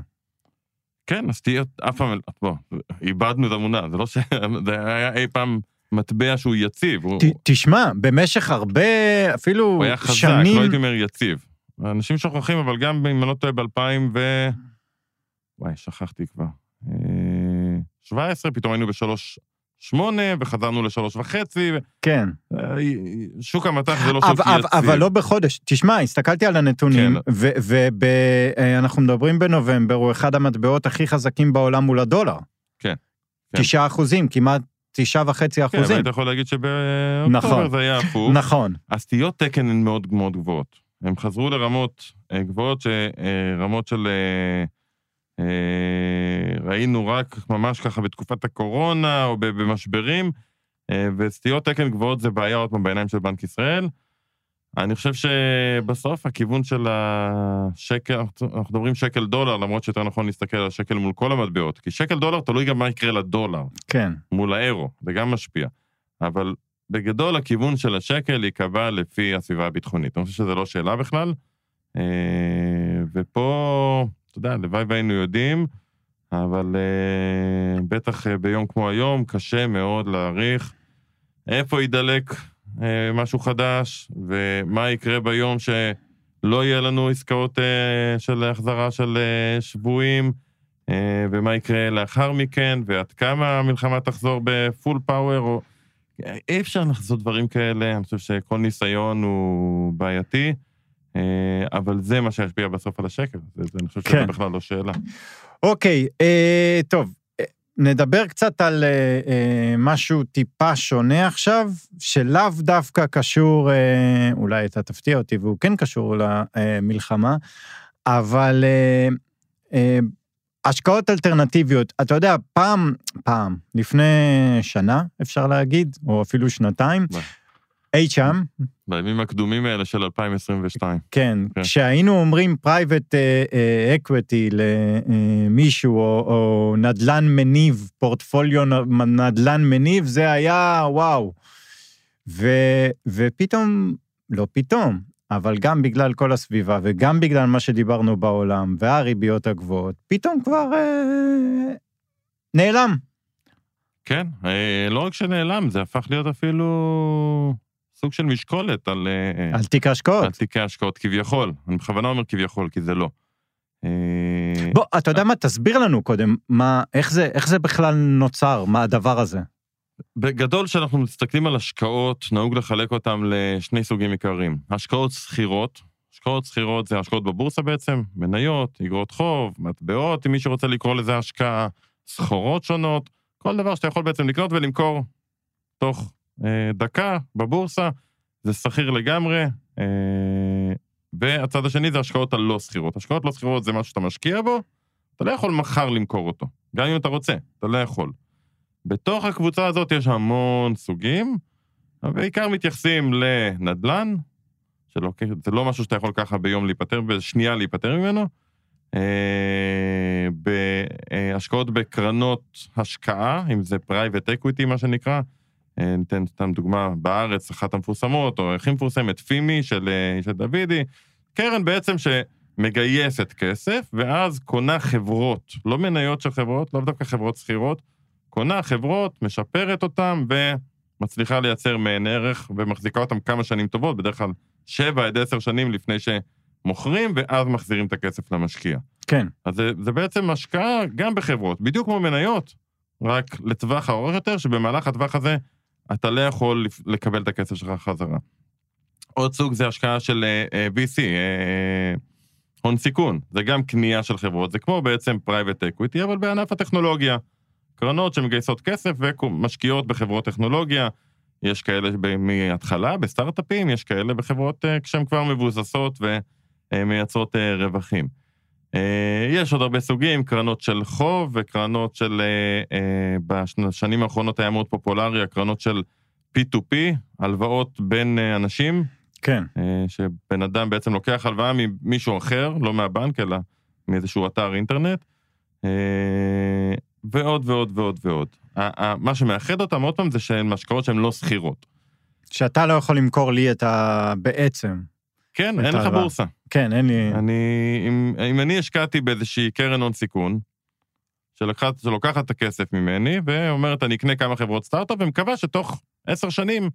[SPEAKER 3] כן, אז תהיה, אף פעם, בוא, איבדנו את המונח, זה לא ש... זה היה אי פעם מטבע שהוא יציב. ת, הוא...
[SPEAKER 2] תשמע, במשך הרבה, אפילו שנים... הוא
[SPEAKER 3] היה חזק, שנים... לא הייתי אומר יציב. אנשים שוכחים, אבל גם אם אני לא טועה ב-2000 ו... וואי, שכחתי כבר. 17, אה, פתאום היינו בשלוש שמונה, וחזרנו לשלוש וחצי.
[SPEAKER 2] כן.
[SPEAKER 3] אה, שוק המטח זה לא שוק יציב.
[SPEAKER 2] אבל לא בחודש. תשמע, הסתכלתי על הנתונים, כן. ואנחנו אה, מדברים בנובמבר, הוא אחד המטבעות הכי חזקים בעולם מול הדולר.
[SPEAKER 3] כן.
[SPEAKER 2] כן. תשעה אחוזים, כמעט תשעה וחצי אחוזים. כן,
[SPEAKER 3] היית יכול להגיד שבאוקטובר נכון, זה היה הפוך.
[SPEAKER 2] נכון.
[SPEAKER 3] הסטיות תקן הן מאוד מאוד גבוהות. הם חזרו לרמות אה, גבוהות, רמות של... אה, ראינו רק ממש ככה בתקופת הקורונה או במשברים, אה, וסטיות תקן גבוהות זה בעיה עוד פעם בעיניים של בנק ישראל. אני חושב שבסוף הכיוון של השקל, אנחנו מדברים שקל דולר, למרות שיותר נכון להסתכל על השקל מול כל המטבעות, כי שקל דולר תלוי גם מה יקרה לדולר.
[SPEAKER 2] כן.
[SPEAKER 3] מול האירו, זה גם משפיע. אבל בגדול הכיוון של השקל ייקבע לפי הסביבה הביטחונית. אני חושב שזו לא שאלה בכלל. אה, ופה אתה יודע, הלוואי והיינו יודעים, אבל uh, בטח ביום כמו היום קשה מאוד להעריך איפה יידלק משהו חדש, ומה יקרה ביום שלא יהיה לנו עסקאות uh, של החזרה של uh, שבויים, ומה יקרה לאחר מכן, ועד כמה המלחמה תחזור בפול פאוור, או... אי אפשר לעשות דברים כאלה, אני חושב שכל ניסיון הוא בעייתי. אה, אבל זה מה שישפיע בסוף על השקל, אני חושב כן. שזה בכלל לא שאלה.
[SPEAKER 2] אוקיי, אה, טוב, אה, נדבר קצת על אה, אה, משהו טיפה שונה עכשיו, שלאו דווקא קשור, אה, אולי אתה תפתיע אותי, והוא כן קשור למלחמה, אבל אה, אה, השקעות אלטרנטיביות, אתה יודע, פעם, פעם, לפני שנה, אפשר להגיד, או אפילו שנתיים,
[SPEAKER 3] מה?
[SPEAKER 2] אי שם,
[SPEAKER 3] בימים הקדומים האלה של 2022.
[SPEAKER 2] כן,
[SPEAKER 3] כן.
[SPEAKER 2] כשהיינו אומרים private אה, אה, equity למישהו, או, או נדל"ן מניב, פורטפוליו נדל"ן מניב, זה היה וואו. ו, ופתאום, לא פתאום, אבל גם בגלל כל הסביבה, וגם בגלל מה שדיברנו בעולם, והריביות הגבוהות, פתאום כבר אה, נעלם.
[SPEAKER 3] כן, אה, לא רק שנעלם, זה הפך להיות אפילו סוג של משקולת על, אה,
[SPEAKER 2] על תיק ההשקעות.
[SPEAKER 3] על תיקי השקעות כביכול. אני בכוונה אומר כביכול, כי זה לא. אה,
[SPEAKER 2] בוא, אתה יודע מה? תסביר לנו קודם, מה, איך זה, איך זה בכלל נוצר, מה הדבר הזה.
[SPEAKER 3] בגדול, כשאנחנו מסתכלים על השקעות, נהוג לחלק אותן לשני סוגים עיקריים. השקעות שכירות, השקעות שכירות זה השקעות בבורסה בעצם, מניות, אגרות חוב, מטבעות, אם מישהו רוצה לקרוא לזה השקעה, סחורות שונות, כל דבר שאתה יכול בעצם לקנות ולמכור תוך אה, דקה בבורסה, זה שכיר לגמרי. אה, והצד השני זה השקעות הלא שכירות. השקעות לא שכירות זה משהו שאתה משקיע בו, אתה לא יכול מחר למכור אותו, גם אם אתה רוצה, אתה לא יכול. בתוך הקבוצה הזאת יש המון סוגים, בעיקר מתייחסים לנדל"ן, שלא, זה לא משהו שאתה יכול ככה ביום להיפטר, בשנייה להיפטר ממנו. אה, בהשקעות בקרנות השקעה, אם זה private equity, מה שנקרא. אה, ניתן סתם דוגמה בארץ, אחת המפורסמות, או הכי מפורסמת, פימי של, אה, של דוידי. קרן בעצם שמגייסת כסף, ואז קונה חברות, לא מניות של חברות, לא דווקא חברות סחירות, קונה חברות, משפרת אותן, ומצליחה לייצר מהן ערך, ומחזיקה אותן כמה שנים טובות, בדרך כלל שבע עד עשר שנים לפני שמוכרים, ואז מחזירים את הכסף למשקיע.
[SPEAKER 2] כן.
[SPEAKER 3] אז זה, זה בעצם השקעה גם בחברות, בדיוק כמו מניות, רק לטווח הארוך יותר, שבמהלך הטווח הזה אתה לא יכול לקבל את הכסף שלך חזרה. עוד סוג זה השקעה של אה, VC, אה, הון סיכון. זה גם קנייה של חברות, זה כמו בעצם private equity, אבל בענף הטכנולוגיה. קרנות שמגייסות כסף ומשקיעות בחברות טכנולוגיה. יש כאלה מההתחלה, בסטארט-אפים, יש כאלה בחברות כשהן כבר מבוססות ומייצרות רווחים. אה, יש עוד הרבה סוגים, קרנות של חוב וקרנות של, אה, אה, בשנים האחרונות היה מאוד פופולרי, הקרנות של P2P, הלוואות בין אנשים,
[SPEAKER 2] כן.
[SPEAKER 3] שבן אדם בעצם לוקח הלוואה ממישהו אחר, לא מהבנק, אלא מאיזשהו אתר אינטרנט, ועוד ועוד ועוד ועוד. מה שמאחד אותם, עוד פעם, זה שהן השקעות שהן לא שכירות.
[SPEAKER 2] שאתה לא יכול למכור לי את ה... בעצם.
[SPEAKER 3] כן, אין לך. בורסה.
[SPEAKER 2] כן, אין לי...
[SPEAKER 3] אני, אם, אם אני השקעתי באיזושהי קרן הון סיכון, שלקחת, שלוקחת את הכסף ממני, ואומרת, אני אקנה כמה חברות סטארט-אפ, ומקווה שתוך עשר שנים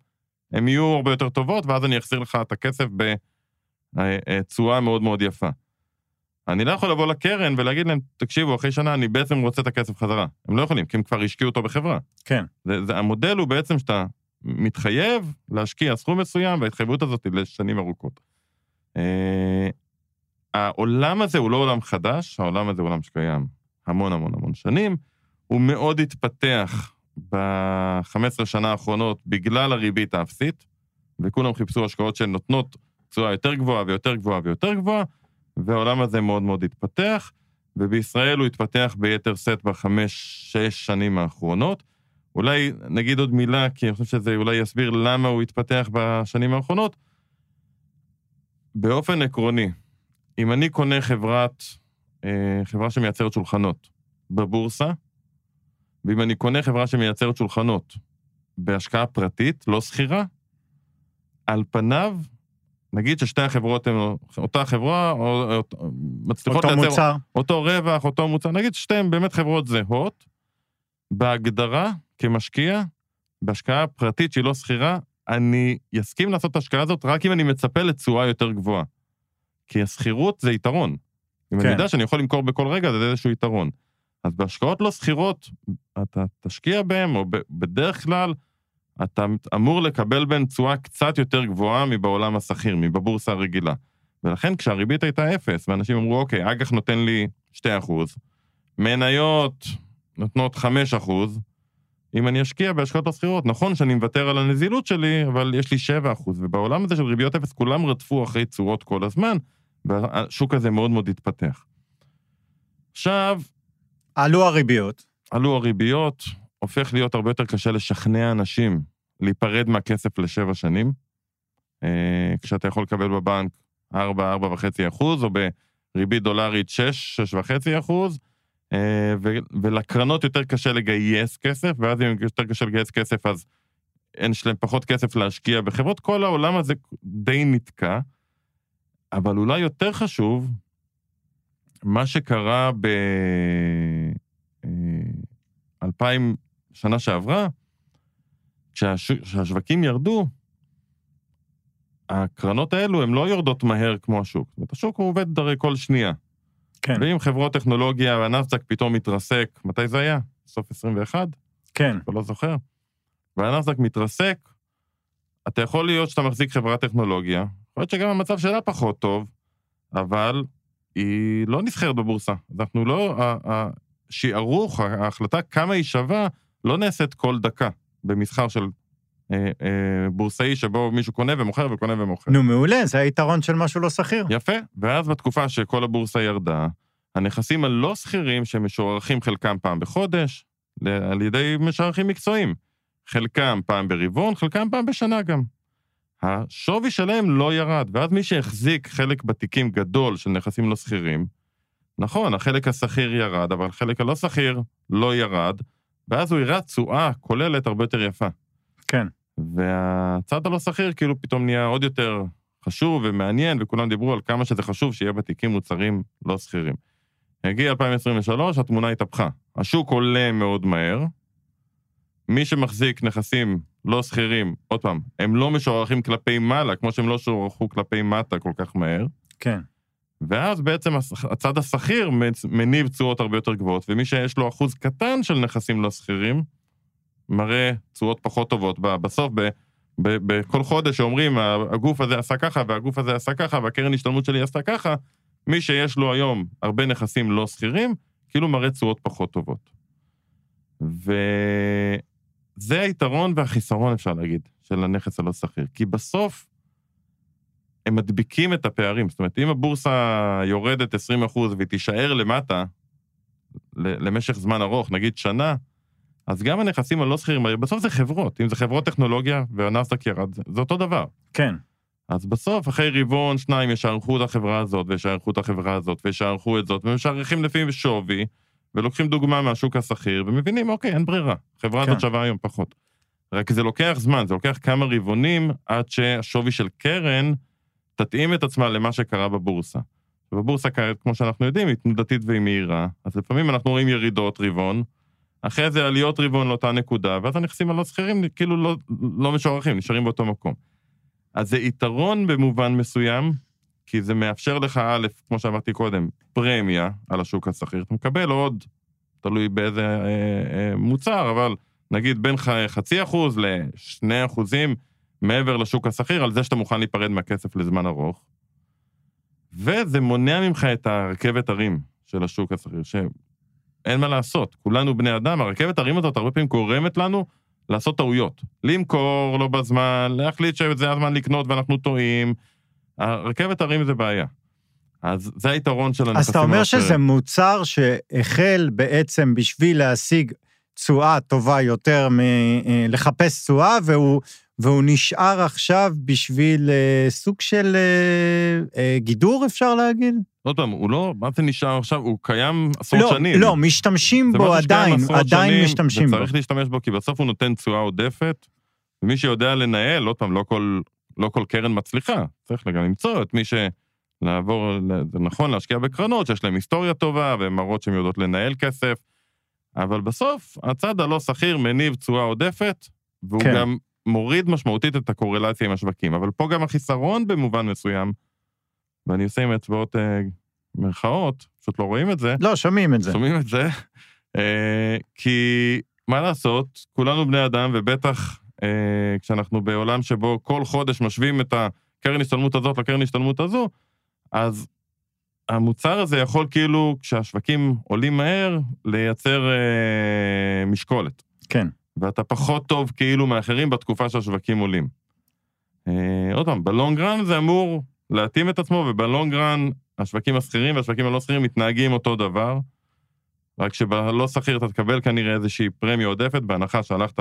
[SPEAKER 3] הן יהיו הרבה יותר טובות, ואז אני אחזיר לך את הכסף בתשואה מאוד מאוד יפה. אני לא יכול לבוא לקרן ולהגיד להם, תקשיבו, אחרי שנה אני בעצם רוצה את הכסף חזרה. הם לא יכולים, כי הם כבר השקיעו אותו בחברה.
[SPEAKER 2] כן.
[SPEAKER 3] זה, זה, המודל הוא בעצם שאתה מתחייב להשקיע סכום מסוים, וההתחייבות הזאת היא לשנים ארוכות. אה, העולם הזה הוא לא עולם חדש, העולם הזה הוא עולם שקיים המון המון המון שנים. הוא מאוד התפתח ב-15 שנה האחרונות בגלל הריבית האפסית, וכולם חיפשו השקעות שנותנות תשואה יותר גבוהה ויותר גבוהה ויותר גבוהה, והעולם הזה מאוד מאוד התפתח, ובישראל הוא התפתח ביתר שאת בחמש-שש שנים האחרונות. אולי נגיד עוד מילה, כי אני חושב שזה אולי יסביר למה הוא התפתח בשנים האחרונות. באופן עקרוני, אם אני קונה חברת, אה, חברה שמייצרת שולחנות בבורסה, ואם אני קונה חברה שמייצרת שולחנות בהשקעה פרטית, לא שכירה, על פניו, נגיד ששתי החברות הן אותה חברה, או, או, מצליחות
[SPEAKER 2] אותו
[SPEAKER 3] לייצר
[SPEAKER 2] מוצר.
[SPEAKER 3] אותו רווח, אותו מוצר, נגיד שתיהן באמת חברות זהות, בהגדרה, כמשקיע, בהשקעה פרטית שהיא לא שכירה, אני אסכים לעשות את ההשקעה הזאת רק אם אני מצפה לתשואה יותר גבוהה. כי השכירות זה יתרון. אם
[SPEAKER 2] כן.
[SPEAKER 3] אני יודע שאני יכול למכור בכל רגע, זה איזשהו יתרון. אז בהשקעות לא שכירות, אתה תשקיע בהן, או ב- בדרך כלל, אתה אמור לקבל בהן תשואה קצת יותר גבוהה מבעולם השכיר, מבבורסה הרגילה. ולכן כשהריבית הייתה אפס, ואנשים אמרו, אוקיי, אג"ח נותן לי 2%, מניות נותנות 5 אחוז, אם אני אשקיע בהשקעות הסחירות, נכון שאני מוותר על הנזילות שלי, אבל יש לי 7 אחוז, ובעולם הזה של ריביות אפס כולם רדפו אחרי תשואות כל הזמן, והשוק הזה מאוד מאוד התפתח. עכשיו,
[SPEAKER 2] עלו הריביות.
[SPEAKER 3] עלו הריביות, הופך להיות הרבה יותר קשה לשכנע אנשים להיפרד מהכסף לשבע שנים, אה, כשאתה יכול לקבל בבנק 4, 4.5 אחוז, או בריבית דולרית 6, 6.5 אחוז, אה, ולקרנות יותר קשה לגייס כסף, ואז אם יותר קשה לגייס כסף, אז אין שלהם פחות כסף להשקיע בחברות. כל העולם הזה די נתקע, אבל אולי יותר חשוב, מה שקרה ב... 2000 אה, שנה שעברה, כשהשווקים ירדו, הקרנות האלו הן לא יורדות מהר כמו השוק. זאת אומרת, השוק עובד הרי כל שנייה.
[SPEAKER 2] כן.
[SPEAKER 3] ואם חברות טכנולוגיה והנאסדק פתאום מתרסק, מתי זה היה? סוף 21?
[SPEAKER 2] כן.
[SPEAKER 3] אתה לא זוכר? והנאסדק מתרסק, אתה יכול להיות שאתה מחזיק חברת טכנולוגיה, יכול להיות שגם המצב שלה פחות טוב, אבל היא לא נסחרת בבורסה. אנחנו לא... השערוך, ההחלטה כמה היא שווה, לא נעשית כל דקה במסחר של בורסאי שבו מישהו קונה ומוכר וקונה ומוכר.
[SPEAKER 2] נו, מעולה, זה היתרון של משהו לא שכיר.
[SPEAKER 3] יפה, ואז בתקופה שכל הבורסה ירדה, הנכסים הלא שכירים שמשוערכים חלקם פעם בחודש, על ידי משערכים מקצועיים. חלקם פעם ברבעון, חלקם פעם בשנה גם. השווי שלהם לא ירד, ואז מי שהחזיק חלק בתיקים גדול של נכסים לא שכירים, נכון, החלק השכיר ירד, אבל החלק הלא שכיר לא ירד, ואז הוא הראה תשואה כוללת הרבה יותר יפה.
[SPEAKER 2] כן.
[SPEAKER 3] והצד הלא שכיר כאילו פתאום נהיה עוד יותר חשוב ומעניין, וכולם דיברו על כמה שזה חשוב שיהיה בתיקים מוצרים לא שכירים. הגיע 2023, התמונה התהפכה. השוק עולה מאוד מהר, מי שמחזיק נכסים לא שכירים, עוד פעם, הם לא משוערכים כלפי מעלה, כמו שהם לא שוערכו כלפי מטה כל כך מהר.
[SPEAKER 2] כן.
[SPEAKER 3] ואז בעצם הצד השכיר מניב תשואות הרבה יותר גבוהות, ומי שיש לו אחוז קטן של נכסים לא שכירים, מראה תשואות פחות טובות. בסוף, בכל חודש שאומרים, הגוף הזה עשה ככה, והגוף הזה עשה ככה, והקרן השתלמות שלי עשתה ככה, מי שיש לו היום הרבה נכסים לא שכירים, כאילו מראה תשואות פחות טובות. וזה היתרון והחיסרון, אפשר להגיד, של הנכס הלא שכיר. כי בסוף, הם מדביקים את הפערים. זאת אומרת, אם הבורסה יורדת 20 אחוז והיא תישאר למטה למשך זמן ארוך, נגיד שנה, אז גם הנכסים הלא שכירים, בסוף זה חברות. אם זה חברות טכנולוגיה והנסדק ירד, זה אותו דבר.
[SPEAKER 2] כן.
[SPEAKER 3] אז בסוף, אחרי רבעון, שניים ישערכו את החברה הזאת, וישערכו את החברה הזאת, וישערכו את זאת, ומשערכים לפי שווי, ולוקחים דוגמה מהשוק השכיר, ומבינים, אוקיי, אין ברירה. חברה כן. הזאת שווה היום פחות. רק זה לוקח זמן, זה לוקח כמה רבעונים עד שהשווי של קרן תתאים את עצמה למה שקרה בבורסה. ובבורסה כמו שאנחנו יודעים, היא תנודתית והיא מהירה, אז לפעמים אנחנו רואים ירידות רבעון, אחרי זה עליות רבעון לאותה נקודה, ואז הנכסים הלא שכירים כאילו לא, לא משוערכים, נשארים באותו מקום. אז זה יתרון במובן מסוים, כי זה מאפשר לך, א', כמו שאמרתי קודם, פרמיה על השוק השכיר. אתה מקבל עוד, תלוי באיזה אה, אה, מוצר, אבל נגיד בין חצי אחוז לשני אחוזים, מעבר לשוק השכיר, על זה שאתה מוכן להיפרד מהכסף לזמן ארוך. וזה מונע ממך את הרכבת הרים של השוק השכיר, שאין מה לעשות, כולנו בני אדם, הרכבת הרים הזאת הרבה פעמים גורמת לנו לעשות טעויות. למכור לא בזמן, להחליט שזה הזמן לקנות ואנחנו טועים. הרכבת הרים זה בעיה. אז זה היתרון של הנכסים
[SPEAKER 2] אז אתה אומר שזה מוצר שהחל בעצם בשביל להשיג תשואה טובה יותר מלחפש תשואה, והוא והוא נשאר עכשיו בשביל אה, סוג של אה, אה, גידור, אפשר להגיד?
[SPEAKER 3] עוד פעם, הוא לא, מה זה נשאר עכשיו? הוא קיים עשרות
[SPEAKER 2] לא,
[SPEAKER 3] שנים.
[SPEAKER 2] לא, משתמשים בו עדיין, עדיין
[SPEAKER 3] שנים,
[SPEAKER 2] משתמשים
[SPEAKER 3] בו. וצריך להשתמש בו, כי בסוף הוא נותן תשואה עודפת, ומי שיודע לנהל, עוד פעם, לא כל, לא כל קרן מצליחה, צריך גם למצוא את מי ש... לעבור, זה נכון להשקיע בקרנות שיש להן היסטוריה טובה, והן מראות שהן יודעות לנהל כסף, אבל בסוף, הצד הלא שכיר מניב תשואה עודפת, והוא כן. גם מוריד משמעותית את הקורלציה עם השווקים. אבל פה גם החיסרון במובן מסוים, ואני עושה עם אצבעות אה, מרכאות, פשוט לא רואים את זה.
[SPEAKER 2] לא, שומעים את זה.
[SPEAKER 3] שומעים את זה, אה, כי מה לעשות, כולנו בני אדם, ובטח אה, כשאנחנו בעולם שבו כל חודש משווים את הקרן השתלמות הזאת לקרן השתלמות הזו, אז המוצר הזה יכול כאילו, כשהשווקים עולים מהר, לייצר אה, משקולת.
[SPEAKER 2] כן.
[SPEAKER 3] ואתה פחות טוב כאילו מאחרים בתקופה שהשווקים עולים. אה, עוד פעם, בלונגרן זה אמור להתאים את עצמו, ובלונגרן השווקים השכירים והשווקים הלא שכירים מתנהגים אותו דבר, רק שבלא שכיר אתה תקבל כנראה איזושהי פרמיה עודפת, בהנחה שהלכת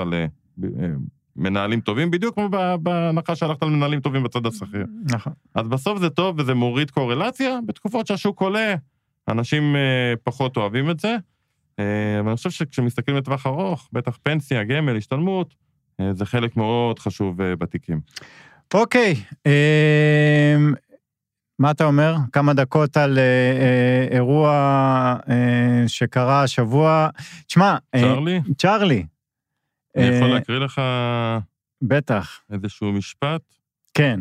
[SPEAKER 3] למנהלים טובים, בדיוק כמו בהנחה שהלכת למנהלים טובים בצד השכיר.
[SPEAKER 2] נכון.
[SPEAKER 3] אז בסוף זה טוב וזה מוריד קורלציה, בתקופות שהשוק עולה, אנשים אה, פחות אוהבים את זה. אה, אבל אני חושב שכשמסתכלים לטווח ארוך, בטח פנסיה, גמל, השתלמות, אה, זה חלק מאוד חשוב בתיקים.
[SPEAKER 2] אוקיי, אמ, מה אתה אומר? כמה דקות על אירוע שקרה השבוע. תשמע...
[SPEAKER 3] צ'רלי?
[SPEAKER 2] צ'רלי.
[SPEAKER 3] אני יכול להקריא לך...
[SPEAKER 2] בטח.
[SPEAKER 3] איזשהו משפט?
[SPEAKER 2] כן.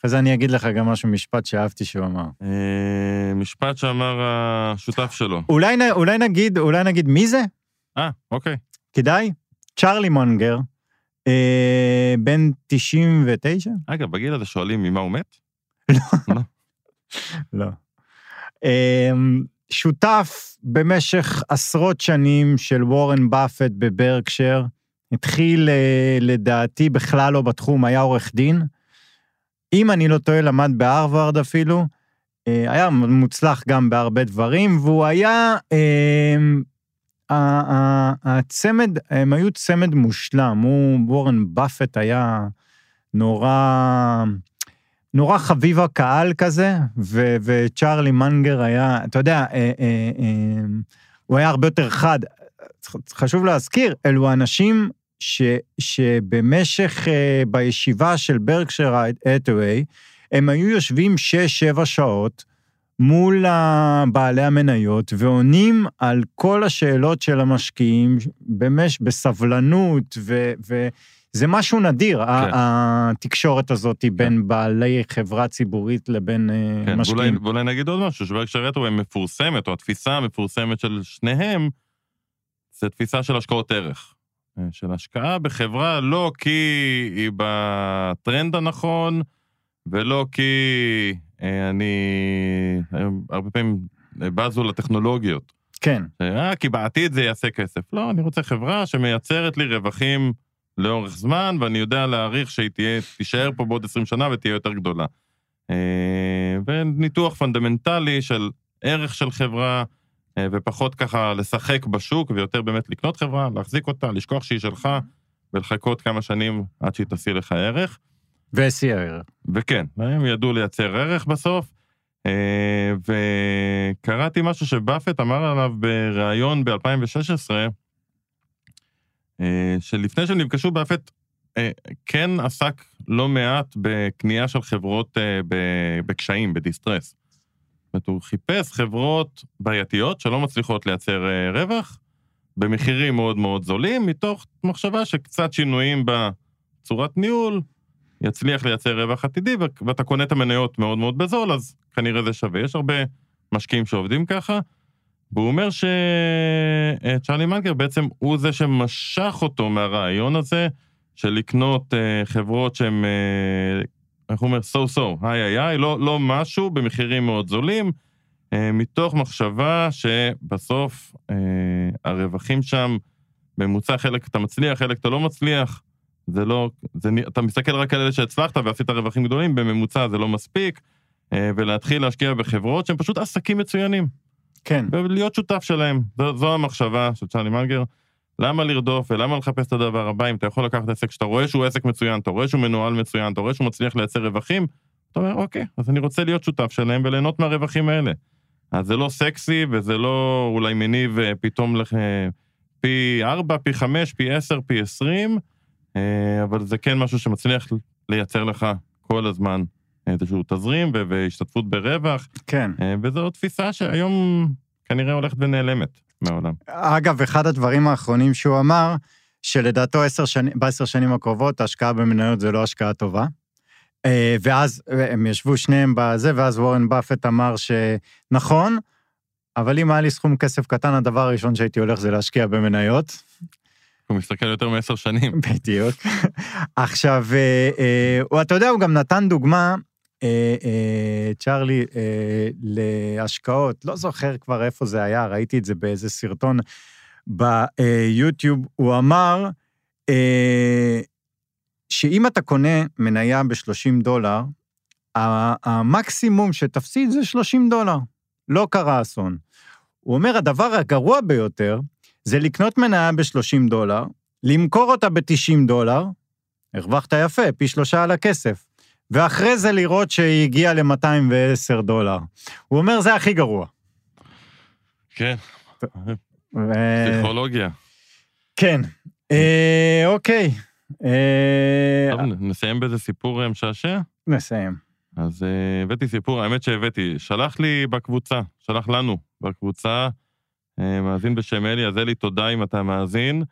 [SPEAKER 2] אחרי זה אני אגיד לך גם משהו, משפט שאהבתי שהוא אמר.
[SPEAKER 3] אה, משפט שאמר השותף שלו.
[SPEAKER 2] אולי, אולי נגיד, אולי נגיד מי זה?
[SPEAKER 3] אה, אוקיי.
[SPEAKER 2] כדאי? צ'רלי מונגר, אה, בן 99?
[SPEAKER 3] אגב, בגיל הזה שואלים ממה הוא מת?
[SPEAKER 2] לא. לא. לא. אה, שותף במשך עשרות שנים של וורן באפט בברקשר, התחיל אה, לדעתי בכלל לא בתחום, היה עורך דין. אם אני לא טועה, למד בהרווארד אפילו, היה מוצלח גם בהרבה דברים, והוא היה, הצמד, הם היו צמד מושלם, הוא, וורן באפט היה נורא, נורא חביב הקהל כזה, ו, וצ'ארלי מנגר היה, אתה יודע, אה, אה, אה, הוא היה הרבה יותר חד. חשוב להזכיר, אלו אנשים ש, שבמשך, uh, בישיבה של ברקשר אטווי, הם היו יושבים 6-7 שעות מול בעלי המניות ועונים על כל השאלות של המשקיעים במש, בסבלנות, ו, וזה משהו נדיר, כן. התקשורת הזאת כן. בין בעלי חברה ציבורית לבין uh, כן, משקיעים.
[SPEAKER 3] ואולי, ואולי נגיד עוד משהו, שברקשר אטווי מפורסמת, או התפיסה המפורסמת של שניהם, זה תפיסה של השקעות ערך. אה, של השקעה בחברה, לא כי היא בטרנד הנכון, ולא כי אה, אני... הרבה פעמים בזו לטכנולוגיות.
[SPEAKER 2] כן.
[SPEAKER 3] אה, כי בעתיד זה יעשה כסף. לא, אני רוצה חברה שמייצרת לי רווחים לאורך זמן, ואני יודע להעריך שהיא תהיה, תישאר פה בעוד 20 שנה ותהיה יותר גדולה. אה, וניתוח פונדמנטלי של ערך של חברה, אה, ופחות ככה לשחק בשוק, ויותר באמת לקנות חברה, להחזיק אותה, לשכוח שהיא שלך, ולחכות כמה שנים עד שהיא תשיא לך ערך.
[SPEAKER 2] והשיא ערך.
[SPEAKER 3] וכן, הם ידעו לייצר ערך בסוף. אה, וקראתי משהו שבאפט אמר עליו בריאיון ב-2016, אה, שלפני שהם נפגשו, באפט כן עסק לא מעט בקנייה של חברות בקשיים, בדיסטרס. אומרת, הוא חיפש חברות בעייתיות שלא מצליחות לייצר אה, רווח, במחירים מאוד מאוד זולים, מתוך מחשבה שקצת שינויים בצורת ניהול יצליח לייצר רווח עתידי, ואתה קונה את המניות מאוד מאוד בזול, אז כנראה זה שווה. יש הרבה משקיעים שעובדים ככה, והוא אומר שצ'רלי אה, מנקר בעצם הוא זה שמשך אותו מהרעיון הזה של לקנות אה, חברות שהן איך הוא אומר? so so, היי היי היי, לא, לא משהו במחירים מאוד זולים, אה, מתוך מחשבה שבסוף אה, הרווחים שם, ממוצע חלק אתה מצליח, חלק אתה לא מצליח, זה לא, זה, אתה מסתכל רק על אלה שהצלחת ועשית רווחים גדולים, בממוצע זה לא מספיק, אה, ולהתחיל להשקיע בחברות שהן פשוט עסקים מצוינים.
[SPEAKER 2] כן.
[SPEAKER 3] ולהיות שותף שלהם, זו, זו המחשבה של צ'רלי מנגר. למה לרדוף ולמה לחפש את הדבר הבא אם אתה יכול לקחת עסק שאתה רואה שהוא עסק מצוין, אתה רואה שהוא מנוהל מצוין, אתה רואה שהוא מצליח לייצר רווחים, אתה אומר, אוקיי, אז אני רוצה להיות שותף שלהם וליהנות מהרווחים האלה. אז זה לא סקסי וזה לא אולי מניב אה, פתאום לח... אה, פי 4, פי 5, פי 10, פי 20, אה, אבל זה כן משהו שמצליח לייצר לך כל הזמן איזשהו תזרים והשתתפות ברווח.
[SPEAKER 2] כן.
[SPEAKER 3] וזו תפיסה שהיום כנראה הולכת ונעלמת. מעולם.
[SPEAKER 2] אגב, אחד הדברים האחרונים שהוא אמר, שלדעתו שני, בעשר שנים הקרובות, ההשקעה במניות זה לא השקעה טובה. אה, ואז הם ישבו שניהם בזה, ואז וורן באפט אמר שנכון, אבל אם היה לי סכום כסף קטן, הדבר הראשון שהייתי הולך זה להשקיע במניות.
[SPEAKER 3] הוא מסתכל יותר מעשר שנים.
[SPEAKER 2] בדיוק. עכשיו, אה, אה, אתה יודע, הוא גם נתן דוגמה, אה, אה, להשקעות, לא זוכר כבר איפה זה היה, ראיתי את זה באיזה סרטון ביוטיוב, הוא אמר שאם אתה קונה מניה ב-30 דולר, המקסימום שתפסיד זה 30 דולר. לא קרה אסון. הוא אומר, הדבר הגרוע ביותר זה לקנות מניה ב-30 דולר, למכור אותה ב-90 דולר, הרווחת יפה, פי שלושה על הכסף. ואחרי זה לראות שהיא הגיעה ל-210 דולר. הוא אומר, זה הכי גרוע.
[SPEAKER 3] כן,
[SPEAKER 2] ו-
[SPEAKER 3] פסיכולוגיה.
[SPEAKER 2] כן. אה, אוקיי. אה,
[SPEAKER 3] טוב, נסיים באיזה סיפור אה, משעשע?
[SPEAKER 2] נסיים.
[SPEAKER 3] אז אה, הבאתי סיפור, האמת שהבאתי, שלח לי בקבוצה, שלח לנו בקבוצה, אה, מאזין בשם אלי, אז אלי, תודה אם אתה מאזין.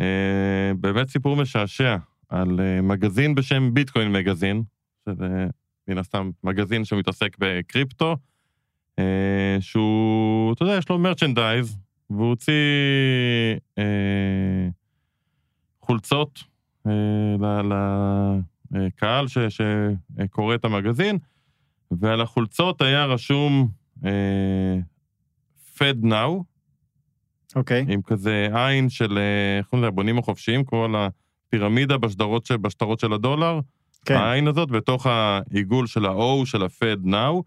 [SPEAKER 3] אה, באמת סיפור משעשע על אה, מגזין בשם ביטקוין מגזין, שזה מן הסתם מגזין שמתעסק בקריפטו, אה, שהוא, אתה יודע, יש לו מרצ'נדייז, והוא הוציא אה, חולצות אה, לקהל שקורא את המגזין, ועל החולצות היה רשום אה, Fed Now,
[SPEAKER 2] אוקיי.
[SPEAKER 3] עם כזה עין של, אה, איך קוראים לזה, הבונים החופשיים, כמו הפירמידה בשטרות של, בשטרות של הדולר.
[SPEAKER 2] כן.
[SPEAKER 3] העין הזאת בתוך העיגול של ה-O של ה-Fed Now,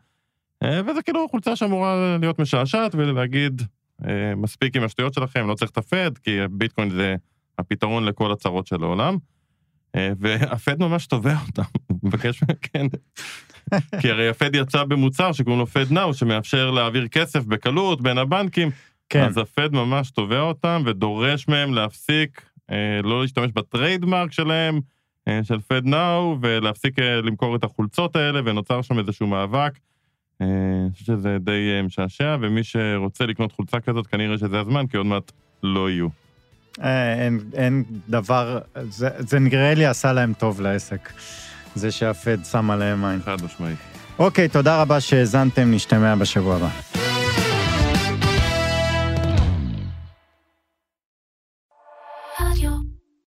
[SPEAKER 3] אה, וזה כאילו חולצה שאמורה להיות משעשעת ולהגיד, אה, מספיק עם השטויות שלכם, לא צריך את ה-Fed, כי ביטקוין זה הפתרון לכל הצרות של העולם. והפד ממש תובע אותם, מבקש, כן. כי הרי הפד יצא במוצר שקוראים לו פד נאו, שמאפשר להעביר כסף בקלות בין הבנקים,
[SPEAKER 2] כן.
[SPEAKER 3] אז הפד ממש תובע אותם ודורש מהם להפסיק, אה, לא להשתמש בטריידמרק שלהם, אה, של פד נאו, ולהפסיק אה, למכור את החולצות האלה, ונוצר שם איזשהו מאבק. אה, אני חושב שזה די אה, משעשע, ומי שרוצה לקנות חולצה כזאת, כנראה שזה הזמן, כי עוד מעט לא יהיו.
[SPEAKER 2] אה, אין, אין דבר, זה, זה נראה לי עשה להם טוב לעסק. זה שהפד שם עליהם עין.
[SPEAKER 3] חד משמעית.
[SPEAKER 2] אוקיי, תודה רבה שהאזנתם, נשתמע בשבוע הבא.